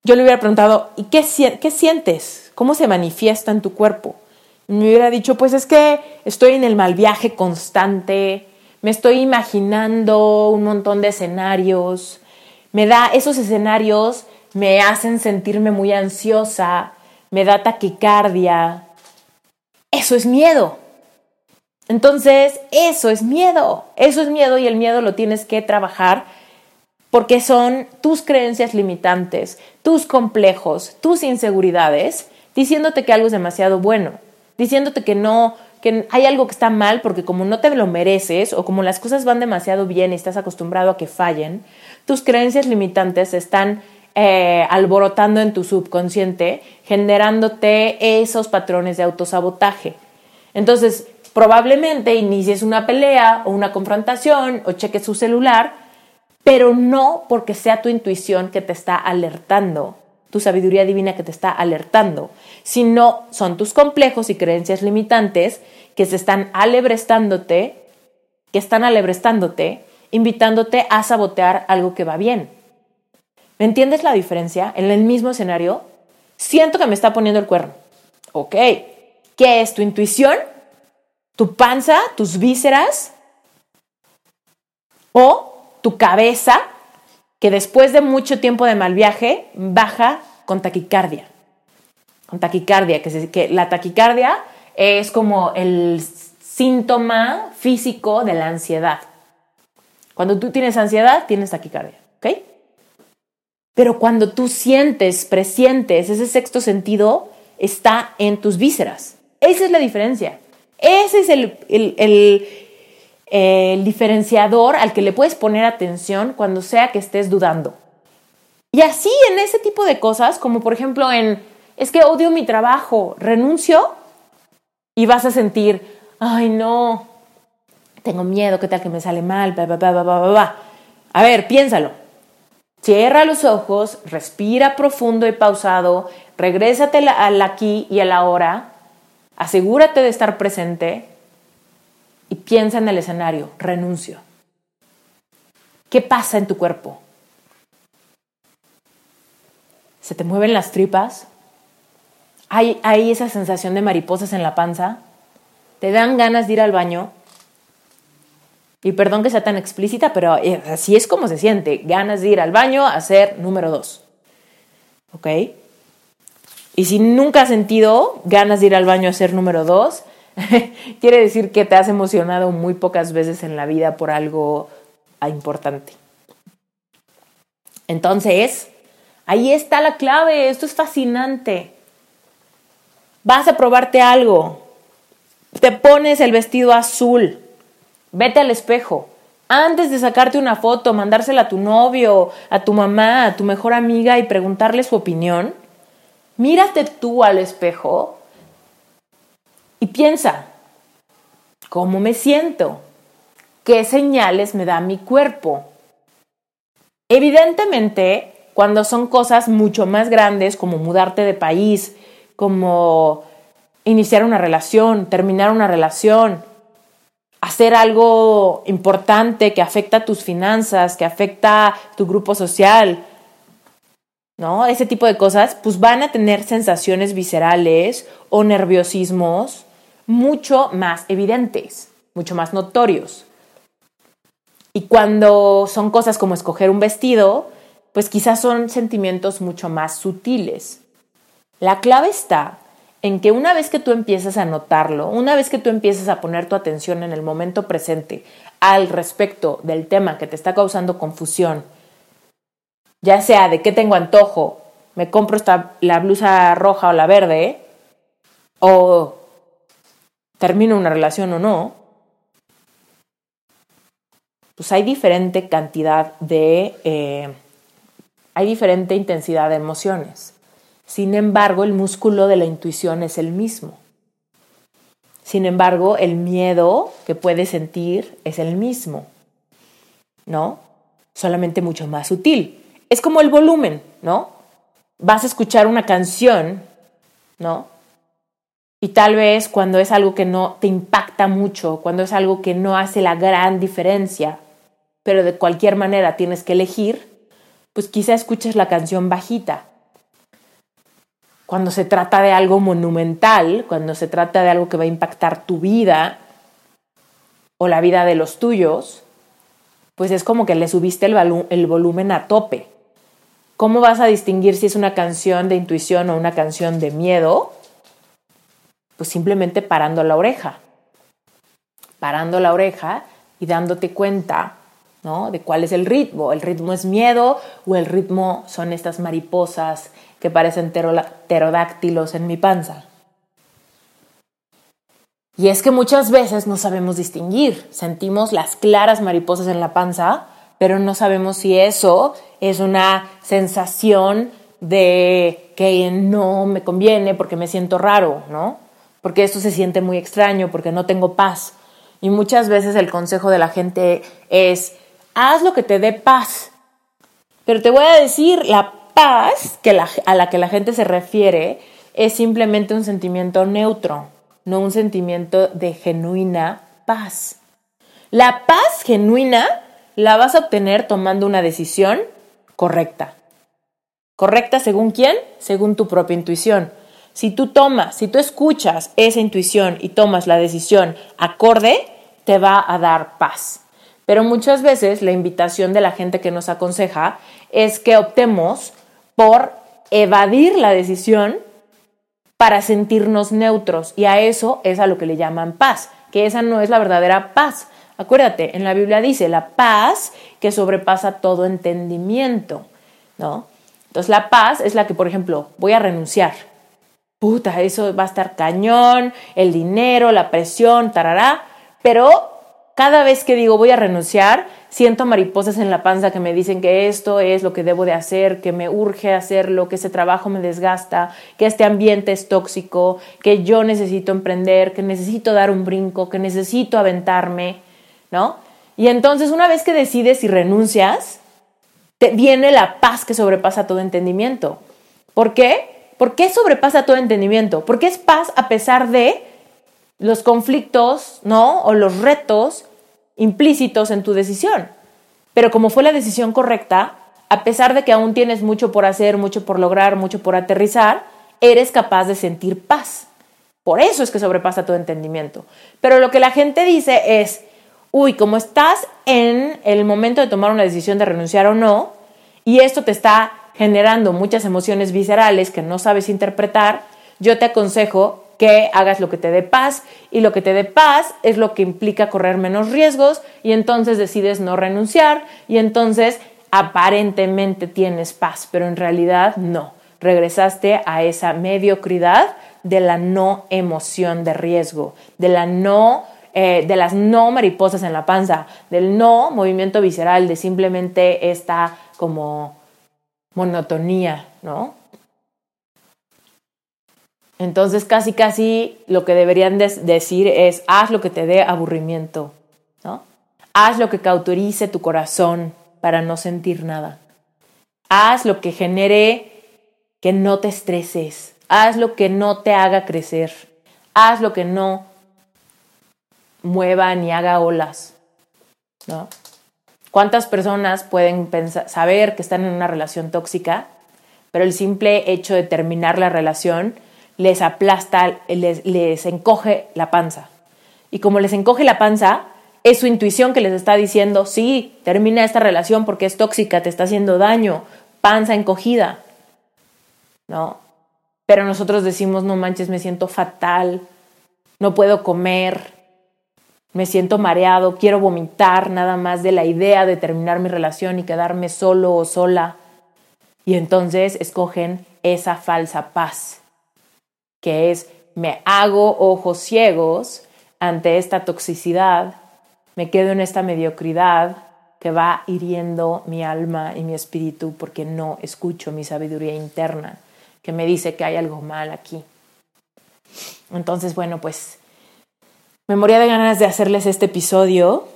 Speaker 1: Yo le hubiera preguntado, ¿y qué, qué sientes? ¿Cómo se manifiesta en tu cuerpo? me hubiera dicho, pues es que estoy en el mal viaje constante, me estoy imaginando un montón de escenarios, me da esos escenarios me hacen sentirme muy ansiosa, me da taquicardia. Eso es miedo. Entonces, eso es miedo, eso es miedo y el miedo lo tienes que trabajar porque son tus creencias limitantes, tus complejos, tus inseguridades, diciéndote que algo es demasiado bueno, diciéndote que no, que hay algo que está mal porque como no te lo mereces o como las cosas van demasiado bien y estás acostumbrado a que fallen, tus creencias limitantes están eh, alborotando en tu subconsciente, generándote esos patrones de autosabotaje. Entonces, probablemente inicies una pelea o una confrontación o cheques su celular, pero no porque sea tu intuición que te está alertando, tu sabiduría divina que te está alertando, sino son tus complejos y creencias limitantes que se están alebrestándote, que están alebrestándote, invitándote a sabotear algo que va bien. ¿Me entiendes la diferencia? En el mismo escenario, siento que me está poniendo el cuerno. Ok, ¿qué es tu intuición? ¿Tu panza? ¿Tus vísceras? ¿O tu cabeza que después de mucho tiempo de mal viaje baja con taquicardia? Con taquicardia, que, que la taquicardia es como el síntoma físico de la ansiedad. Cuando tú tienes ansiedad, tienes taquicardia, ¿ok? Pero cuando tú sientes, presientes, ese sexto sentido está en tus vísceras. Esa es la diferencia. Ese es el, el, diferenciador al que le puedes poner atención cuando sea que estés dudando. Y así en ese tipo de cosas, como por ejemplo en, es que odio mi trabajo, renuncio y vas a sentir, ay no, tengo miedo, qué tal que me sale mal, A ver, piénsalo. Cierra los ojos, respira profundo y pausado, regrésate al aquí y a la ahora, asegúrate de estar presente y piensa en el escenario, renuncio. ¿Qué pasa en tu cuerpo? ¿Se te mueven las tripas? ¿Hay, ¿Hay esa sensación de mariposas en la panza? ¿Te dan ganas de ir al baño? Y perdón que sea tan explícita, pero eh, así es como se siente. Ganas de ir al baño a ser número dos. ¿Ok? Y si nunca has sentido ganas de ir al baño a ser número dos, quiere decir que te has emocionado muy pocas veces en la vida por algo importante. Entonces, ahí está la clave. Esto es fascinante. Vas a probarte algo. Te pones el vestido azul Vete al espejo. Antes de sacarte una foto, mandársela a tu novio, a tu mamá, a tu mejor amiga y preguntarle su opinión, mírate tú al espejo y piensa, ¿cómo me siento? ¿Qué señales me da mi cuerpo? Evidentemente, cuando son cosas mucho más grandes como mudarte de país, como iniciar una relación, terminar una relación, hacer algo importante que afecta a tus finanzas, que afecta a tu grupo social, ¿no? Ese tipo de cosas, pues van a tener sensaciones viscerales o nerviosismos mucho más evidentes, mucho más notorios. Y cuando son cosas como escoger un vestido, pues quizás son sentimientos mucho más sutiles. La clave está en que una vez que tú empiezas a notarlo, una vez que tú empiezas a poner tu atención en el momento presente al respecto del tema que te está causando confusión, ya sea de qué tengo antojo, me compro esta, la blusa roja o la verde, o termino una relación o no, pues hay diferente cantidad de, eh, hay diferente intensidad de emociones. Sin embargo, el músculo de la intuición es el mismo. Sin embargo, el miedo que puedes sentir es el mismo. ¿no? Solamente mucho más sutil. Es como el volumen, ¿no? Vas a escuchar una canción, ¿no? Y tal vez cuando es algo que no te impacta mucho, cuando es algo que no hace la gran diferencia, pero de cualquier manera tienes que elegir, pues quizá escuches la canción bajita. Cuando se trata de algo monumental, cuando se trata de algo que va a impactar tu vida o la vida de los tuyos, pues es como que le subiste el, volumen a tope. ¿Cómo vas a distinguir si es una canción de intuición o una canción de miedo? Pues simplemente parando la oreja. Parando la oreja y dándote cuenta, ¿no? De cuál es el ritmo. ¿El ritmo es miedo o el ritmo son estas mariposas que parecen pterodáctilos en mi panza? Y es que muchas veces no sabemos distinguir. Sentimos las claras mariposas en la panza, pero no sabemos si eso es una sensación de que no me conviene porque me siento raro, ¿no? porque esto se siente muy extraño, porque no tengo paz. Y muchas veces el consejo de la gente es, haz lo que te dé paz. Pero te voy a decir, la paz que a la que la gente se refiere es simplemente un sentimiento neutro, no un sentimiento de genuina paz. La paz genuina la vas a obtener tomando una decisión correcta. ¿Correcta según quién? Según tu propia intuición. Si tú tomas, si tú escuchas esa intuición y tomas la decisión acorde, te va a dar paz. Pero muchas veces la invitación de la gente que nos aconseja es que optemos por evadir la decisión para sentirnos neutros y a eso es a lo que le llaman paz, que esa no es la verdadera paz. Acuérdate, en la Biblia dice la paz que sobrepasa todo entendimiento, ¿no? Entonces la paz es la que, por ejemplo, voy a renunciar. Puta, eso va a estar cañón, el dinero, la presión, tarará, pero cada vez que digo voy a renunciar, siento mariposas en la panza que me dicen que esto es lo que debo de hacer, que me urge hacerlo, que ese trabajo me desgasta, que este ambiente es tóxico, que yo necesito emprender, que necesito dar un brinco, que necesito aventarme, ¿no? Y entonces una vez que decides y renuncias, te viene la paz que sobrepasa todo entendimiento. ¿Por qué? ¿Por qué sobrepasa todo entendimiento? Porque es paz a pesar de los conflictos, ¿no? O los retos implícitos en tu decisión. Pero como fue la decisión correcta, a pesar de que aún tienes mucho por hacer, mucho por lograr, mucho por aterrizar, eres capaz de sentir paz. Por eso es que sobrepasa todo entendimiento. Pero lo que la gente dice es, uy, como estás en el momento de tomar una decisión de renunciar o no, y esto te está generando muchas emociones viscerales que no sabes interpretar, yo te aconsejo que hagas lo que te dé paz y lo que te dé paz es lo que implica correr menos riesgos y entonces decides no renunciar y entonces aparentemente tienes paz, pero en realidad no. Regresaste a esa mediocridad de la no emoción de riesgo, de la no eh, de las no mariposas en la panza, del no movimiento visceral, de simplemente esta como monotonía, ¿no? Entonces casi casi lo que deberían decir es haz lo que te dé aburrimiento, ¿no? Haz lo que cauterice tu corazón para no sentir nada. Haz lo que genere que no te estreses. Haz lo que no te haga crecer. Haz lo que no mueva ni haga olas, ¿no? ¿Cuántas personas pueden saber que están en una relación tóxica, pero el simple hecho de terminar la relación les aplasta, les, les encoge la panza? Y como les encoge la panza, es su intuición que les está diciendo, sí, termina esta relación porque es tóxica, te está haciendo daño, panza encogida. ¿No? Pero nosotros decimos, no manches, me siento fatal, no puedo comer, me siento mareado, quiero vomitar nada más de la idea de terminar mi relación y quedarme solo o sola. Y entonces escogen esa falsa paz, que es me hago ojos ciegos ante esta toxicidad, me quedo en esta mediocridad que va hiriendo mi alma y mi espíritu porque no escucho mi sabiduría interna que me dice que hay algo mal aquí. Entonces, bueno, pues me moría de ganas de hacerles este episodio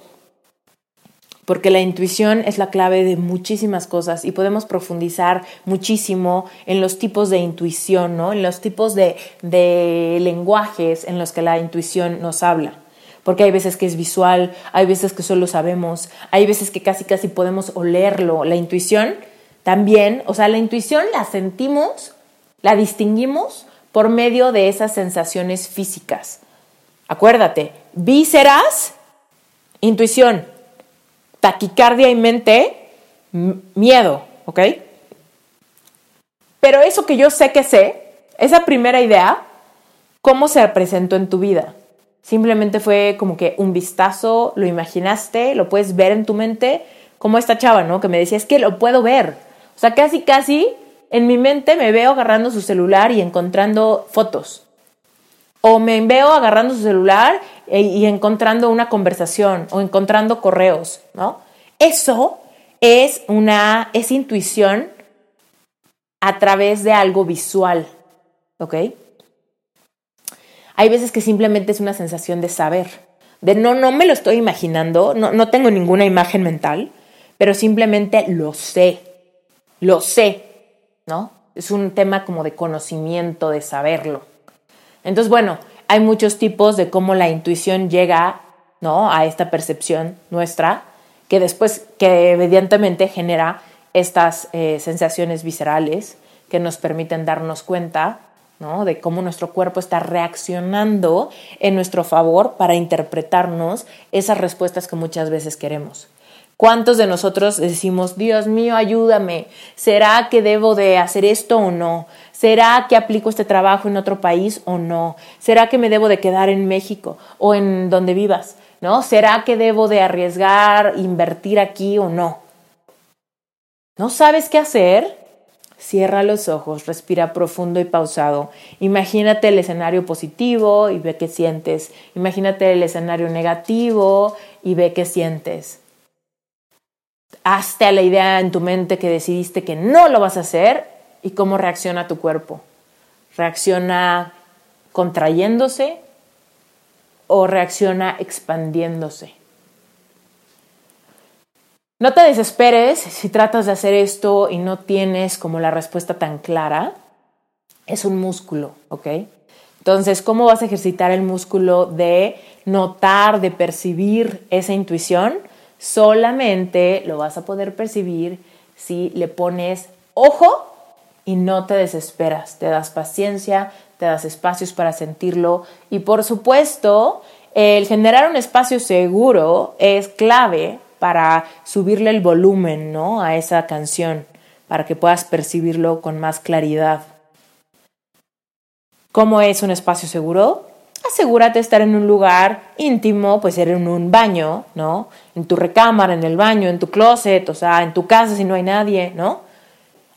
Speaker 1: porque la intuición es la clave de muchísimas cosas y podemos profundizar muchísimo en los tipos de intuición, ¿no? En los tipos de, de lenguajes en los que la intuición nos habla. Porque hay veces que es visual, hay veces que solo sabemos, hay veces que casi casi podemos olerlo. La intuición también, o sea, la intuición la sentimos, la distinguimos por medio de esas sensaciones físicas. Acuérdate, vísceras, intuición, taquicardia y mente, miedo, ¿ok? Pero eso que yo sé que sé, esa primera idea, ¿cómo se presentó en tu vida? Simplemente fue como que un vistazo, lo imaginaste, lo puedes ver en tu mente, como esta chava, ¿no? Que me decía, es que lo puedo ver. O sea, casi, casi en mi mente me veo agarrando su celular y encontrando fotos. O me veo agarrando su celular e, y encontrando una conversación o encontrando correos, ¿no? Eso es una, es intuición a través de algo visual, ¿ok? Hay veces que simplemente es una sensación de saber, de no, no me lo estoy imaginando, no, no tengo ninguna imagen mental, pero simplemente lo sé, lo sé, ¿no? Es un tema como de conocimiento, de saberlo. Entonces, bueno, hay muchos tipos de cómo la intuición llega, ¿no? A esta percepción nuestra, que después, que evidentemente genera estas eh, sensaciones viscerales que nos permiten darnos cuenta ¿no? de cómo nuestro cuerpo está reaccionando en nuestro favor para interpretarnos esas respuestas que muchas veces queremos. ¿Cuántos de nosotros decimos, Dios mío, ayúdame? ¿Será que debo de hacer esto o no? ¿Será que aplico este trabajo en otro país o no? ¿Será que me debo de quedar en México o en donde vivas? ¿No? ¿Será que debo de arriesgar, invertir aquí o no? ¿No sabes qué hacer? Cierra los ojos, respira profundo y pausado. Imagínate el escenario positivo y ve qué sientes. Imagínate el escenario negativo y ve qué sientes. Hazte a la idea en tu mente que decidiste que no lo vas a hacer y cómo reacciona tu cuerpo. ¿Reacciona contrayéndose o reacciona expandiéndose? No te desesperes si tratas de hacer esto y no tienes como la respuesta tan clara. Es un músculo, ¿ok? Entonces, ¿cómo vas a ejercitar el músculo de notar, de percibir esa intuición? Solamente lo vas a poder percibir si le pones ojo y no te desesperas, te das paciencia, te das espacios para sentirlo y por supuesto, el generar un espacio seguro es clave para subirle el volumen, ¿no? A esa canción, para que puedas percibirlo con más claridad. ¿Cómo es un espacio seguro? Asegúrate de estar en un lugar íntimo, puede ser en un baño, ¿no? En tu recámara, en el baño, en tu closet, o sea, en tu casa si no hay nadie, ¿no?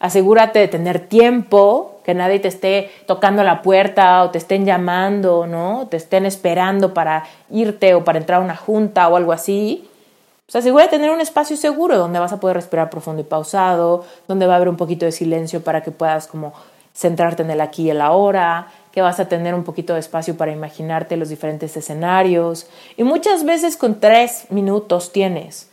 Speaker 1: Asegúrate de tener tiempo, que nadie te esté tocando la puerta o te estén llamando, ¿no? Te estén esperando para irte o para entrar a una junta o algo así. Pues asegura de tener un espacio seguro donde vas a poder respirar profundo y pausado, donde va a haber un poquito de silencio para que puedas como centrarte en el aquí y el ahora, que vas a tener un poquito de espacio para imaginarte los diferentes escenarios. Y muchas veces con tres minutos tienes.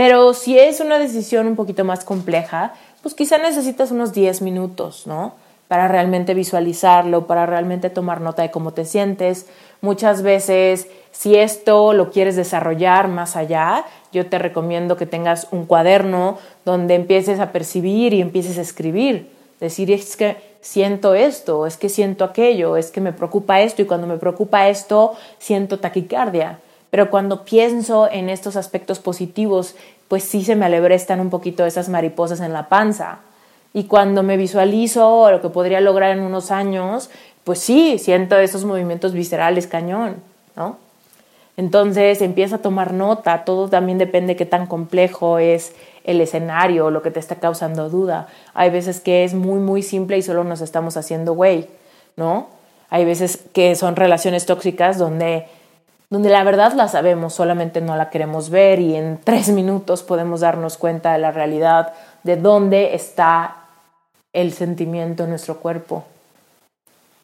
Speaker 1: Pero si es una decisión un poquito más compleja, pues quizá necesitas unos 10 minutos, ¿no? Para realmente visualizarlo, para realmente tomar nota de cómo te sientes. Muchas veces, si esto lo quieres desarrollar más allá, yo te recomiendo que tengas un cuaderno donde empieces a percibir y empieces a escribir. Decir, es que siento esto, es que siento aquello, es que me preocupa esto y cuando me preocupa esto, siento taquicardia. Pero cuando pienso en estos aspectos positivos, pues sí se me alebrestan un poquito esas mariposas en la panza. Y cuando me visualizo lo que podría lograr en unos años, pues sí, siento esos movimientos viscerales cañón, ¿no? Entonces empieza a tomar nota, todo también depende de qué tan complejo es el escenario, lo que te está causando duda. Hay veces que es muy, muy simple y solo nos estamos haciendo güey, ¿no? Hay veces que son relaciones tóxicas donde, donde la verdad la sabemos, solamente no la queremos ver y en tres minutos podemos darnos cuenta de la realidad, de dónde está el sentimiento en nuestro cuerpo.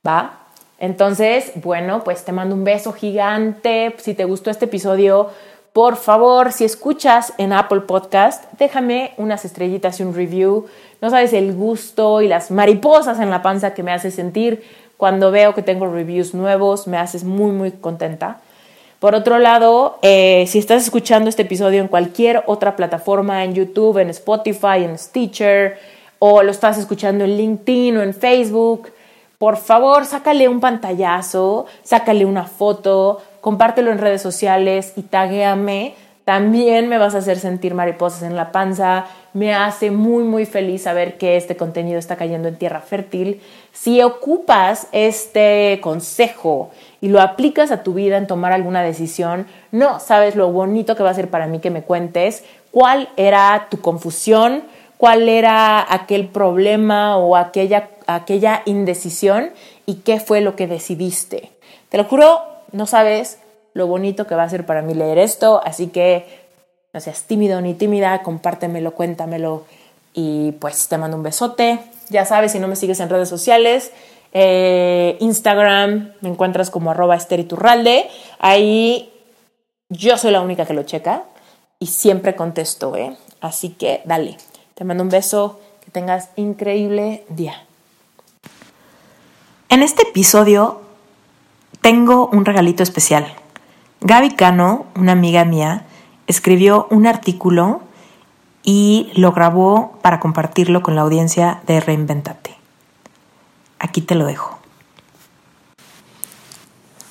Speaker 1: ¿Va? Entonces, bueno, pues te mando un beso gigante. Si te gustó este episodio, por favor, si escuchas en Apple Podcast, déjame unas estrellitas y un review. No sabes el gusto y las mariposas en la panza que me hace sentir cuando veo que tengo reviews nuevos, me haces muy, muy contenta. Por otro lado, eh, si estás escuchando este episodio en cualquier otra plataforma, en YouTube, en Spotify, en Stitcher, o lo estás escuchando en LinkedIn o en Facebook, por favor, sácale un pantallazo, sácale una foto, compártelo en redes sociales y taguéame. También me vas a hacer sentir mariposas en la panza. Me hace muy, muy feliz saber que este contenido está cayendo en tierra fértil. Si ocupas este consejo y lo aplicas a tu vida en tomar alguna decisión, no sabes lo bonito que va a ser para mí que me cuentes cuál era tu confusión, cuál era aquel problema o aquella, aquella indecisión y qué fue lo que decidiste. Te lo juro, no sabes lo bonito que va a ser para mí leer esto, así que no seas tímido ni tímida, compártemelo, cuéntamelo y pues te mando un besote. Ya sabes, si no me sigues en redes sociales, eh, Instagram me encuentras como arroba esteriturralde, ahí yo soy la única que lo checa y siempre contesto, ¿eh? Así que dale. Te mando un beso, que tengas increíble día.
Speaker 2: En este episodio tengo un regalito especial. Gaby Cano, una amiga mía, escribió un artículo y lo grabó para compartirlo con la audiencia de Reinventate. Aquí te lo dejo.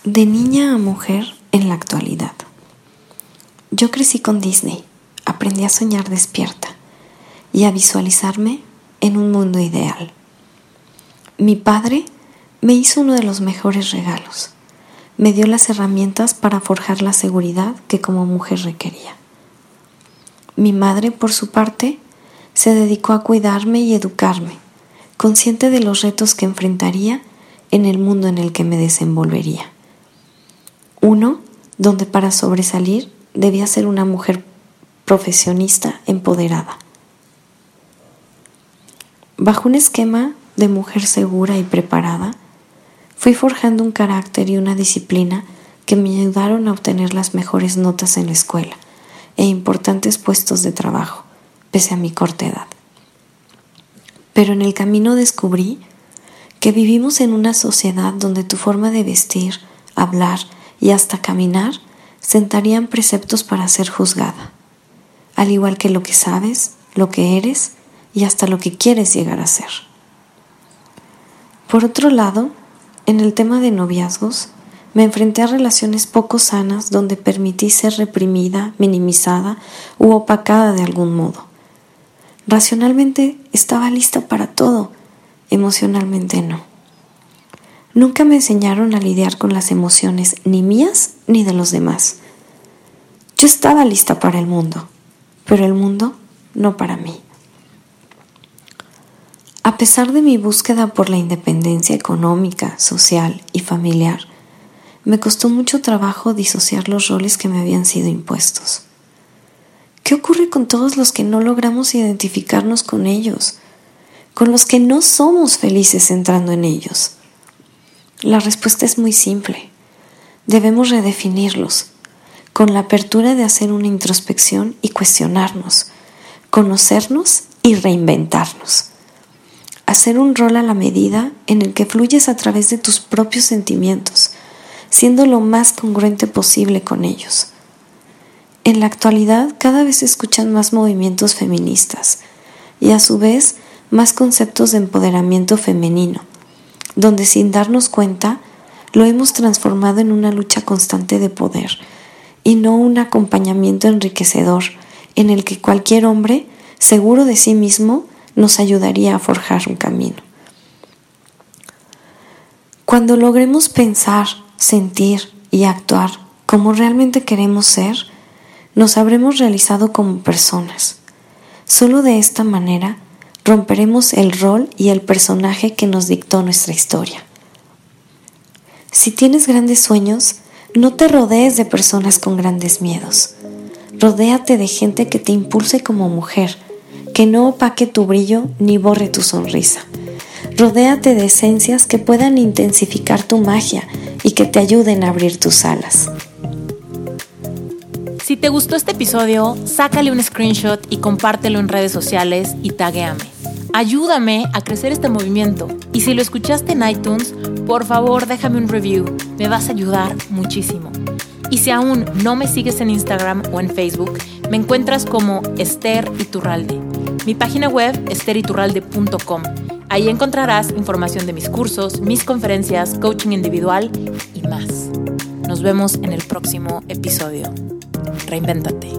Speaker 4: De niña a mujer en la actualidad. Yo crecí con Disney, aprendí a soñar despierta y a visualizarme en un mundo ideal. Mi padre me hizo uno de los mejores regalos. Me dio las herramientas para forjar la seguridad que como mujer requería. Mi madre, por su parte, se dedicó a cuidarme y educarme, consciente de los retos que enfrentaría en el mundo en el que me desenvolvería. Uno, donde para sobresalir debía ser una mujer profesionista empoderada. Bajo un esquema de mujer segura y preparada, fui forjando un carácter y una disciplina que me ayudaron a obtener las mejores notas en la escuela e importantes puestos de trabajo, pese a mi corta edad. Pero en el camino descubrí que vivimos en una sociedad donde tu forma de vestir, hablar y hasta caminar sentarían preceptos para ser juzgada, al igual que lo que sabes, lo que eres y hasta lo que quieres llegar a ser. Por otro lado, en el tema de noviazgos, me enfrenté a relaciones poco sanas donde permití ser reprimida, minimizada u opacada de algún modo. Racionalmente estaba lista para todo, emocionalmente no. Nunca me enseñaron a lidiar con las emociones ni mías ni de los demás. Yo estaba lista para el mundo, pero el mundo no para mí. A pesar de mi búsqueda por la independencia económica, social y familiar, me costó mucho trabajo disociar los roles que me habían sido impuestos. ¿Qué ocurre con todos los que no logramos identificarnos con ellos? Con los que no somos felices entrando en ellos. La respuesta es muy simple. Debemos redefinirlos, con la apertura de hacer una introspección y cuestionarnos, conocernos y reinventarnos hacer un rol a la medida en el que fluyes a través de tus propios sentimientos, siendo lo más congruente posible con ellos. En la actualidad cada vez se escuchan más movimientos feministas y a su vez más conceptos de empoderamiento femenino, donde sin darnos cuenta lo hemos transformado en una lucha constante de poder y no un acompañamiento enriquecedor en el que cualquier hombre, seguro de sí mismo, nos ayudaría a forjar un camino. Cuando logremos pensar, sentir y actuar como realmente queremos ser, nos habremos realizado como personas. Solo de esta manera romperemos el rol y el personaje que nos dictó nuestra historia. Si tienes grandes sueños, no te rodees de personas con grandes miedos. Rodéate de gente que te impulse como mujer, que no opaque tu brillo ni borre tu sonrisa. Rodéate de esencias que puedan intensificar tu magia y que te ayuden a abrir tus alas.
Speaker 1: Si te gustó este episodio, sácale un screenshot y compártelo en redes sociales y taguéame. Ayúdame a crecer este movimiento. Y si lo escuchaste en iTunes, por favor déjame un review. Me vas a ayudar muchísimo. Y si aún no me sigues en Instagram o en Facebook, me encuentras como Esther Iturralde. Mi página web esteriturralde.com. Ahí encontrarás información de mis cursos, mis conferencias, coaching individual y más. Nos vemos en el próximo episodio. Reinvéntate.